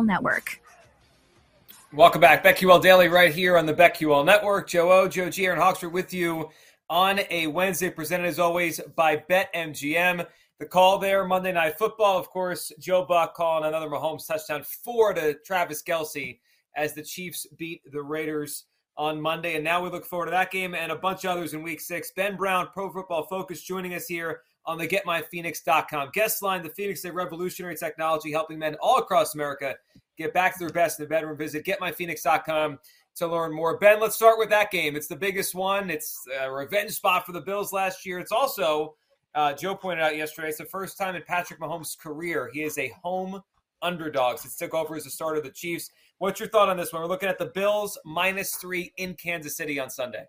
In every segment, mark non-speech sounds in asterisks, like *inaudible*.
Network. Welcome back. BetQL Daily right here on the BetQL Network. Joe O, Joe G, Erin Hawksworth with you on a Wednesday, presented as always by BetMGM. The call there, Monday Night Football, of course, Joe Buck calling another Mahomes touchdown, four to Travis Kelce as the Chiefs beat the Raiders on Monday. And now we look forward to that game and a bunch of others in week six. Ben Brown, Pro Football Focus, joining us here on the GetMyPhoenix.com guest line. The Phoenix, a revolutionary technology helping men all across America get back to their best in the bedroom. Visit GetMyPhoenix.com to learn more. Ben, let's start with that game. It's the biggest one. It's a revenge spot for the Bills last year. It's also, uh, Joe pointed out yesterday, it's the first time in Patrick Mahomes' career he is a home underdog since took over as the starter of the Chiefs. What's your thought on this one? We're looking at the Bills minus three in Kansas City on Sunday.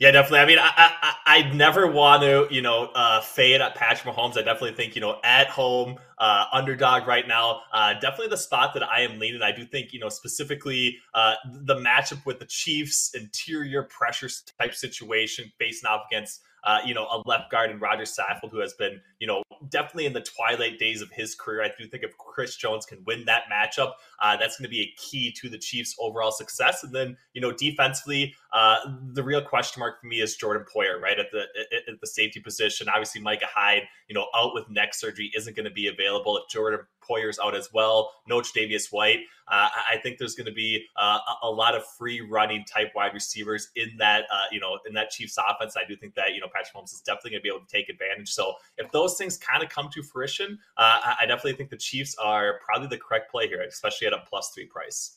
Yeah, definitely. I mean, I I, I never want to, you know, uh, fade at Patrick Mahomes. I definitely think, you know, at home, uh, underdog right now, uh, definitely the spot that I am leaning. I do think, you know, specifically uh, the matchup with the Chiefs, interior pressure type situation facing off against uh, you know, a left guard in Roger Saffold, who has been, you know, definitely in the twilight days of his career. I do think if Chris Jones can win that matchup, uh, that's going to be a key to the Chiefs' overall success. And then, you know, defensively, uh, the real question mark for me is Jordan Poyer, right at the at the safety position. Obviously, Micah Hyde, you know, out with neck surgery, isn't going to be available. If Jordan Poyer's out as well. No Davius White. Uh, I think there's going to be uh, a lot of free running type wide receivers in that, uh, you know, in that Chiefs offense. I do think that you know Patrick Holmes is definitely going to be able to take advantage. So if those things kind of come to fruition, uh, I definitely think the Chiefs are probably the correct play here, especially at a plus three price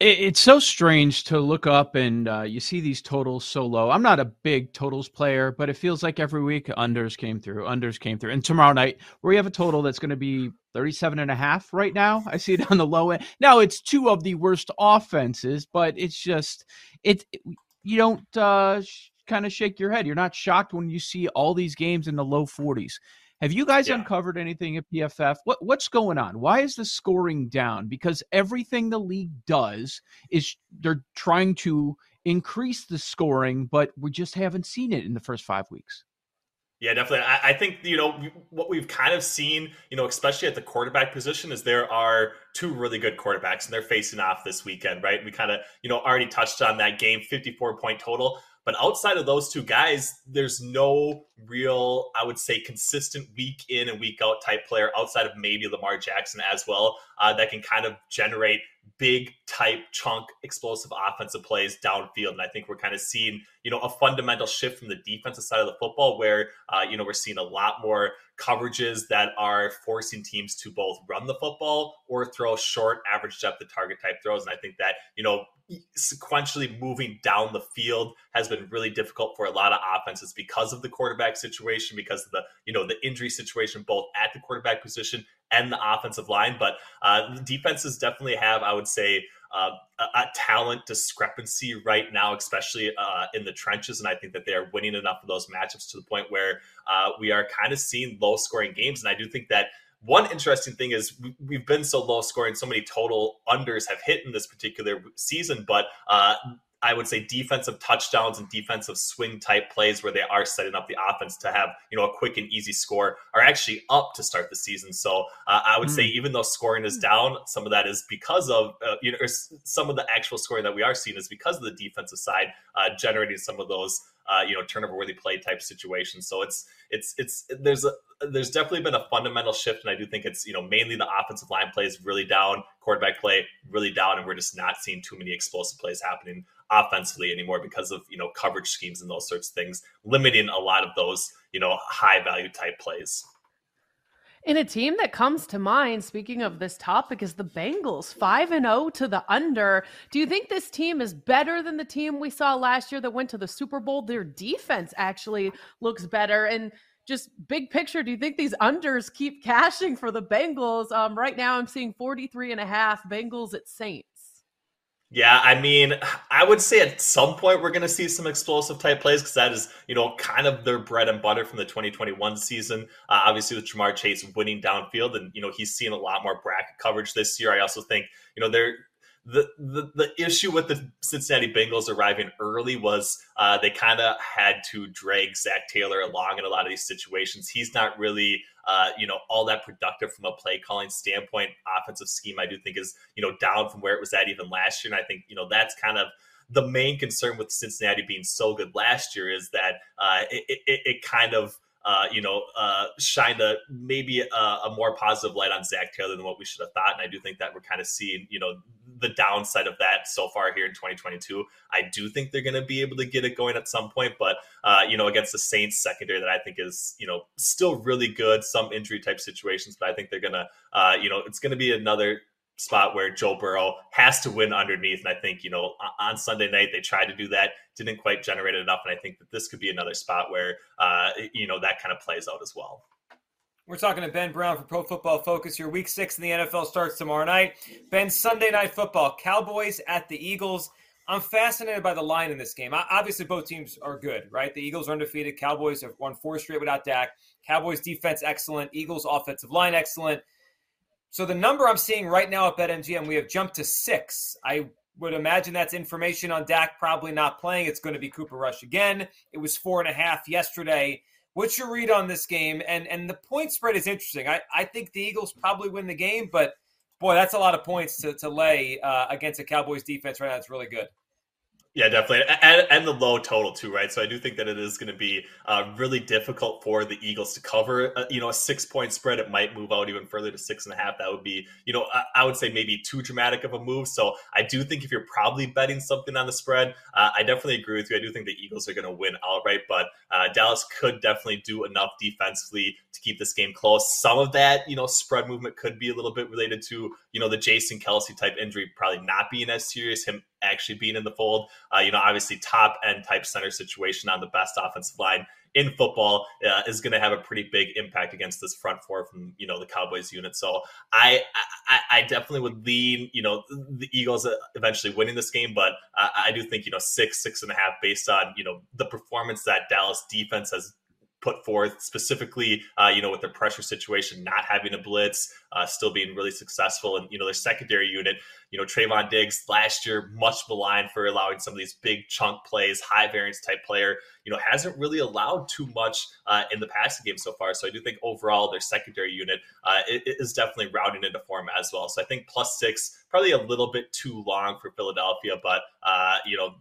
it's so strange to look up and uh, you see these totals so low. I'm not a big totals player, but it feels like every week unders came through, unders came through. And tomorrow night, we have a total that's going to be 37 and a half right now. I see it *laughs* on the low end. Now it's two of the worst offenses, but it's just it, you don't uh, sh- kind of shake your head. You're not shocked when you see all these games in the low 40s. Have you guys yeah. uncovered anything at PFF? What what's going on? Why is the scoring down? Because everything the league does is they're trying to increase the scoring, but we just haven't seen it in the first five weeks. Yeah, definitely. I, I, think you know what we've kind of seen, you know, especially at the quarterback position, is there are two really good quarterbacks, and they're facing off this weekend, right? We kind of you know already touched on that game, fifty-four point total. But outside of those two guys, there's no real, I would say, consistent week in and week out type player outside of maybe Lamar Jackson as well uh, that can kind of generate big type chunk explosive offensive plays downfield. And I think we're kind of seeing, you know, a fundamental shift from the defensive side of the football where, uh, you know, we're seeing a lot more coverages that are forcing teams to both run the football or throw short average depth of target type throws. And I think that, you know, sequentially moving down the field has been really difficult for a lot of offenses because of the quarterback situation, because of the you know the injury situation both at the quarterback position and the offensive line. But uh, defenses definitely have, I would say, uh, a, a, talent discrepancy right now, especially uh, in the trenches. And I think that they are winning enough of those matchups to the point where uh, we are kind of seeing low scoring games. And I do think that one interesting thing is we've been so low scoring, so many total unders have hit in this particular season, but uh, I would say defensive touchdowns and defensive swing type plays where they are setting up the offense to have you know a quick and easy score are actually up to start the season. So uh, I would mm. say even though scoring is down, some of that is because of uh, you know some of the actual scoring that we are seeing is because of the defensive side uh, generating some of those uh, you know turnover worthy play type situations. So it's it's it's there's a there's definitely been a fundamental shift, and I do think it's you know mainly the offensive line plays really down, quarterback play really down, and we're just not seeing too many explosive plays happening offensively anymore because of you know coverage schemes and those sorts of things, limiting a lot of those you know high value type plays. In a team that comes to mind, speaking of this topic, is the Bengals, 5 and 0 to the under. Do you think this team is better than the team we saw last year that went to the Super Bowl? Their defense actually looks better. And just big picture, do you think these unders keep cashing for the Bengals? Um, right now, I'm seeing 43 and a half Bengals at Saints. Yeah, I mean, I would say at some point we're going to see some explosive type plays because that is, you know, kind of their bread and butter from the 2021 season. Uh, obviously, with Ja'Marr Chase winning downfield, and you know he's seen a lot more bracket coverage this year. I also think, you know, they're the, the the issue with the Cincinnati Bengals arriving early was uh, they kind of had to drag Zac Taylor along in a lot of these situations. He's not really uh, you know all that productive from a play calling standpoint. Offensive scheme, I do think is you know down from where it was at even last year, and I think you know that's kind of the main concern with Cincinnati being so good last year is that uh, it, it, it kind of uh, you know, uh, shined a maybe a, a, more positive light on Zac Taylor than what we should have thought. And I do think that we're kind of seeing, you know, the downside of that so far here in 2022. I do think they're going to be able to get it going at some point, but uh, you know, against the Saints secondary that I think is, you know, still really good. Some injury type situations, but I think they're gonna, uh, you know, it's going to be another spot where Joe Burrow has to win underneath. And I think, you know, on Sunday night, they tried to do that, didn't quite generate enough. And I think that this could be another spot where, uh, you know, that kind of plays out as well. We're talking to Ben Brown for Pro Football Focus. here. week six in the NFL starts tomorrow night. Ben, Sunday night football, Cowboys at the Eagles. I'm fascinated by the line in this game. Obviously, both teams are good, right? The Eagles are undefeated. Cowboys have won four straight without Dak. Cowboys defense excellent. Eagles offensive line excellent. So the number I'm seeing right now at BetMGM, we have jumped to six. I would imagine that's information on Dak probably not playing. It's going to be Cooper Rush again. It was four and a half yesterday. What's your read on this game? And and the point spread is interesting. I, I think the Eagles probably win the game, but boy, that's a lot of points to, to lay uh, against a Cowboys defense right now. It's really good. Yeah, definitely, and, and, the low total too, right? So I do think that it is going to be uh, really difficult for the Eagles to cover. Uh, you know, a six point spread, it might move out even further to six and a half. That would be, you know, I, I would say maybe too dramatic of a move. So I do think if you're probably betting something on the spread, uh, I definitely agree with you. I do think the Eagles are going to win outright, but uh, Dallas could definitely do enough defensively to keep this game close. Some of that, you know, spread movement could be a little bit related to, you know, the Jason Kelce type injury probably not being as serious. Him actually being in the fold. Uh, you know, obviously top end type center situation on the best offensive line in football uh, is going to have a pretty big impact against this front four from you know the Cowboys unit. So I I, I definitely would lean you know the Eagles eventually winning this game, but I, I do think you know six six and a half based on you know the performance that Dallas defense has put forth specifically uh, you know with the pressure situation not having a blitz uh, still being really successful and you know their secondary unit you know, Trevon Diggs last year, much maligned for allowing some of these big chunk plays, high variance type player, you know, hasn't really allowed too much uh, in the passing game so far. So I do think overall their secondary unit uh, is definitely rounding into form as well. So I think plus six, probably a little bit too long for Philadelphia, but, uh, you know,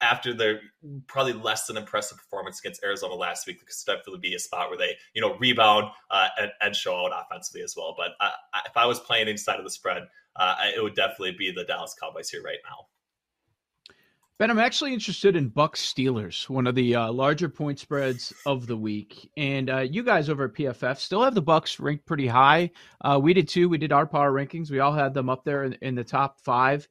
after their probably less than impressive performance against Arizona last week, this could definitely be a spot where they, you know, rebound uh, and, and, show out offensively as well. But uh, if I was playing inside of the spread, uh, it would definitely be the Dallas Cowboys here right now. Ben, I'm actually interested in Bucks Steelers, one of the uh, larger point spreads of the week. And uh, you guys over at PFF still have the Bucks ranked pretty high. Uh, we did too. We did our power rankings. We all had them up there in, in the top five.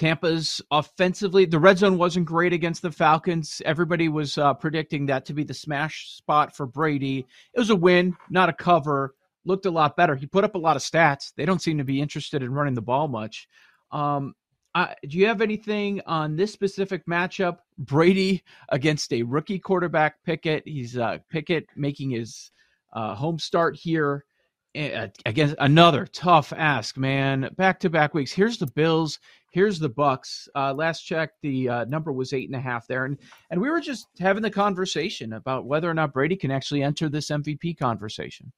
Tampa's offensively, the red zone wasn't great against the Falcons. Everybody was uh, predicting that to be the smash spot for Brady. It was a win, not a cover looked a lot better. He put up a lot of stats. They don't seem to be interested in running the ball much. Um, uh, do you have anything on this specific matchup? Brady against a rookie quarterback, Pickett. He's uh, Pickett making his uh, home start here against another tough ask, man. Back to back weeks. Here's the Bills. Here's the Bucks. Uh, last check, the uh, number was eight and a half there, and and we were just having the conversation about whether or not Brady can actually enter this MVP conversation.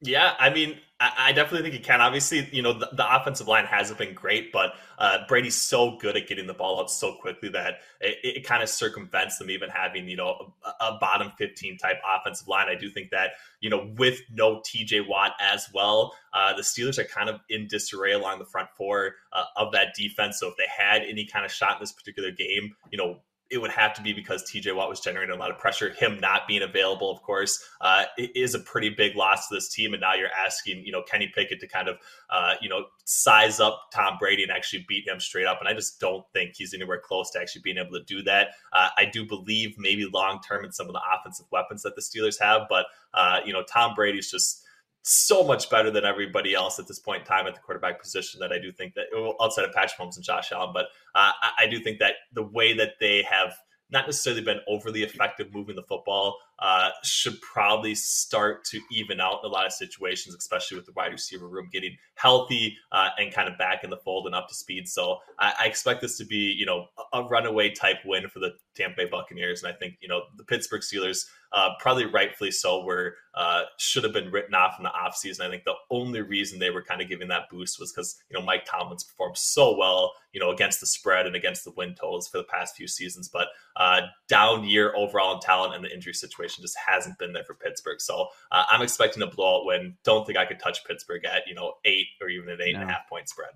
Yeah, I mean, I, definitely think he can. Obviously, you know, the, the offensive line hasn't been great, but uh, Brady's so good at getting the ball out so quickly that it, it kind of circumvents them even having, you know, a, a, bottom 15 type offensive line. I do think that, you know, with no TJ Watt as well, uh, the Steelers are kind of in disarray along the front four uh, of that defense. So if they had any kind of shot in this particular game, you know, it would have to be because TJ Watt was generating a lot of pressure. Him not being available, of course, uh, is a pretty big loss to this team. And now you're asking, you know, Kenny Pickett to kind of, uh, you know, size up Tom Brady and actually beat him straight up. And I just don't think he's anywhere close to actually being able to do that. Uh, I do believe maybe long term in some of the offensive weapons that the Steelers have, but uh, you know, Tom Brady's just so much better than everybody else at this point in time at the quarterback position that I do think that outside of Patrick Mahomes and Josh Allen, but uh, I do think that the way that they have not necessarily been overly effective moving the football, uh, should probably start to even out a lot of situations, especially with the wide receiver room getting healthy uh, and kind of back in the fold and up to speed. So I, I, expect this to be, you know, a runaway type win for the Tampa Bay Buccaneers. And I think, you know, the Pittsburgh Steelers, uh, probably rightfully so, were uh, should have been written off in the offseason. I think the only reason they were kind of giving that boost was because, you know, Mike Tomlin's performed so well, you know, against the spread and against the win totals for the past few seasons. But uh, down year overall in talent and the injury situation just hasn't been there for Pittsburgh. So uh, I'm expecting a blowout win. Don't think I could touch Pittsburgh at, you know, eight or even an eight no. and a half point spread.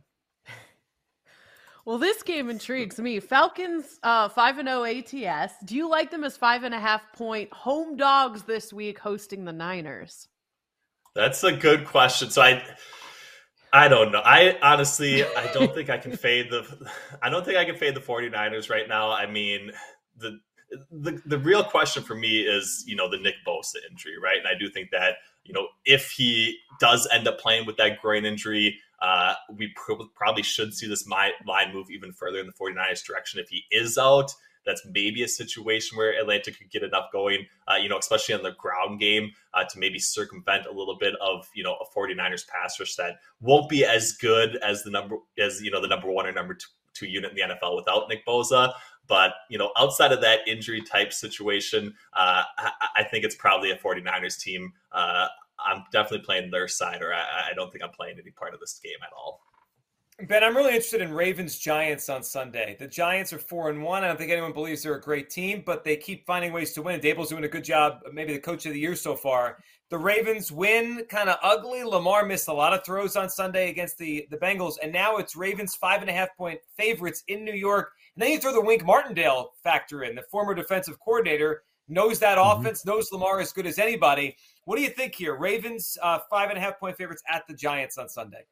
*laughs* Well, this game intrigues me. Falcons uh, five and zero oh ATS. Do you like them as five and a half point home dogs this week, hosting the Niners? That's a good question. So I, I don't know. I honestly, I don't think I can *laughs* fade the. I don't think I can fade the 49ers right now. I mean, the the the real question for me is, you know, the Nick Bosa injury, right? And I do think that, you know, if he does end up playing with that groin injury, uh, we probably should see this my- line move even further in the 49ers direction. If he is out, that's maybe a situation where Atlanta could get enough going, uh, you know, especially on the ground game uh, to maybe circumvent a little bit of, you know, a 49ers pass rush that won't be as good as the number, as, you know, the number one or number two, two unit in the NFL without Nick Bosa. But, you know, outside of that injury type situation, uh, I, I, think it's probably a 49ers team uh, I'm definitely playing their side, or I, I, don't think I'm playing any part of this game at all. Ben, I'm really interested in Ravens Giants on Sunday. The Giants are four and one. I don't think anyone believes they're a great team, but they keep finding ways to win. Daboll's doing a good job, maybe the coach of the year so far. The Ravens win kind of ugly. Lamar missed a lot of throws on Sunday against the, the Bengals, and now it's Ravens five and a half point favorites in New York. And then you throw the Wink Martindale factor in, the former defensive coordinator knows that mm-hmm. offense, knows Lamar as good as anybody. What do you think here? Ravens uh, five and a half point favorites at the Giants on Sunday.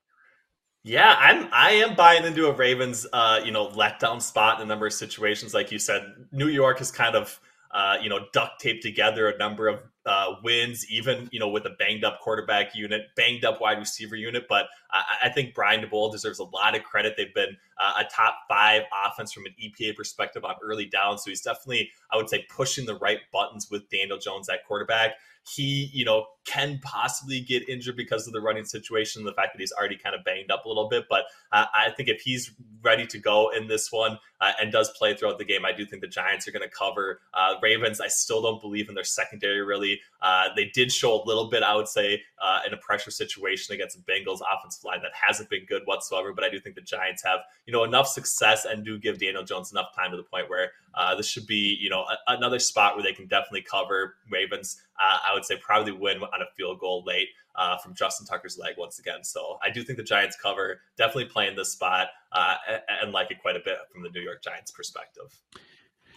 Yeah, I'm I am buying into a Ravens uh, you know letdown spot in a number of situations. Like you said, New York has kind of uh, you know duct taped together a number of uh, wins, even you know with a banged up quarterback unit, banged up wide receiver unit. But I, I think Brian Daboll deserves a lot of credit. They've been uh, a top five offense from an EPA perspective on early down, so he's definitely I would say pushing the right buttons with Daniel Jones at quarterback he, you know, can possibly get injured because of the running situation, the fact that he's already kind of banged up a little bit. But uh, I think if he's ready to go in this one uh, and does play throughout the game, I do think the Giants are going to cover. Uh, Ravens, I still don't believe in their secondary really. Uh, they did show a little bit, I would say, uh, in a pressure situation against the Bengals offensive line that hasn't been good whatsoever. But I do think the Giants have, you know, enough success and do give Daniel Jones enough time to the point where uh, this should be, you know, a- another spot where they can definitely cover Ravens. Uh, I would say probably win on a field goal late uh, from Justin Tucker's leg once again. So I do think the Giants cover. Definitely playing this spot uh, and, and like it quite a bit from the New York Giants perspective.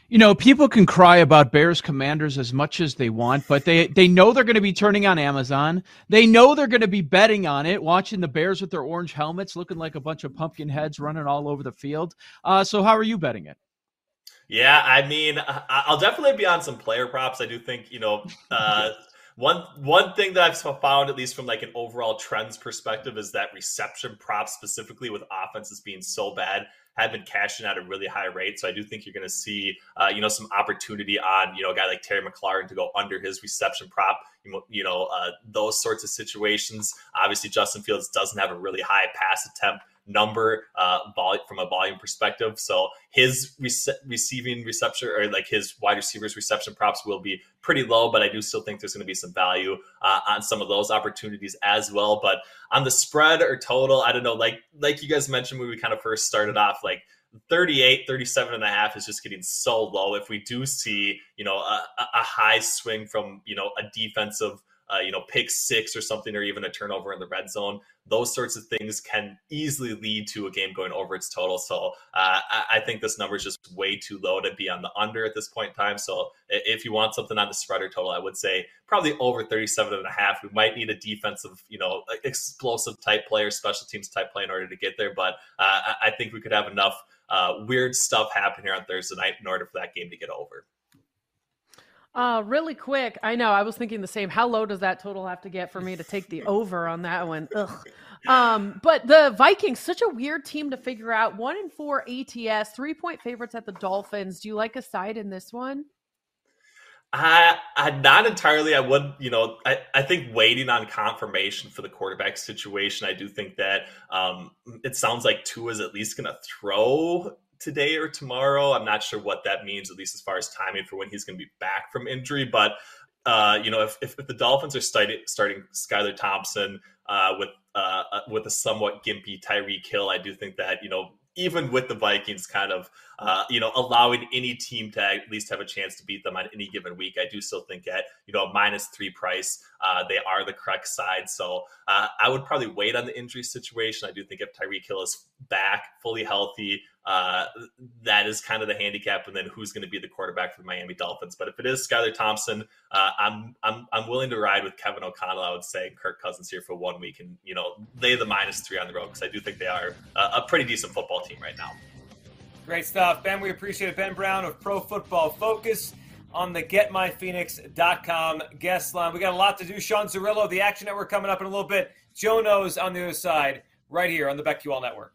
You know, people can cry about Bears Commanders as much as they want, but they they know they're going to be turning on Amazon. They know they're going to be betting on it, watching the Bears with their orange helmets, looking like a bunch of pumpkin heads running all over the field. Uh, so, how are you betting it? Yeah, I mean, I'll definitely be on some player props. I do think, you know, uh, *laughs* one one thing that I've found, at least from like an overall trends perspective, is that reception props, specifically with offenses being so bad, have been cashing at a really high rate. So I do think you're going to see, uh, you know, some opportunity on, you know, a guy like Terry McLaurin to go under his reception prop you know, uh, those sorts of situations. Obviously, Justin Fields doesn't have a really high pass attempt number uh, vol- from a volume perspective. So his rece- receiving reception or like his wide receivers reception props will be pretty low, but I do still think there's going to be some value uh, on some of those opportunities as well. But on the spread or total, I don't know. Like like you guys mentioned when we kind of first started off, like 38 37 and a half is just getting so low if we do see you know a, a high swing from you know a defensive uh, you know, pick six or something, or even a turnover in the red zone. Those sorts of things can easily lead to a game going over its total. So uh, I, I, think this number is just way too low to be on the under at this point in time. So if you want something on the spreader total, I would say probably over 37 and a half. We might need a defensive, you know, explosive type player, special teams type play in order to get there. But uh, I think we could have enough uh, weird stuff happen here on Thursday night in order for that game to get over. Uh, really quick. I know. I was thinking the same. How low does that total have to get for me to take the *laughs* over on that one? Ugh. *laughs* Um, but the Vikings, such a weird team to figure out. One in four ATS, three point favorites at the Dolphins. Do you like a side in this one? I, I not entirely. I would, you know, I, I think waiting on confirmation for the quarterback situation. I do think that um, it sounds like Tua is at least going to throw today or tomorrow. I'm not sure what that means, at least as far as timing for when he's going to be back from injury. But uh, you know, if, if, if, the Dolphins are starting starting Skylar Thompson uh, with uh, uh, with a somewhat gimpy Tyreek Hill, I do think that you know even with the Vikings kind of, uh, you know, allowing any team to at least have a chance to beat them on any given week, I do still think at, you know, minus three price, uh, they are the correct side. So uh, I would probably wait on the injury situation. I do think if Tyreek Hill is back, fully healthy, uh, that is kind of the handicap. And then who's going to be the quarterback for the Miami Dolphins? But if it is Skylar Thompson, uh, I'm I'm I'm willing to ride with Kevin O'Connell. I would say Kirk Cousins here for one week, and you know lay the minus three on the road because I do think they are a, a pretty decent football team right now. Great stuff, Ben. We appreciate it. Ben Brown of Pro Football Focus on the GetMyPhoenix.com guest line. We got a lot to do. Sean Zerillo, of the Action Network, coming up in a little bit. Joe knows on the other side, right here on the BetQL Network.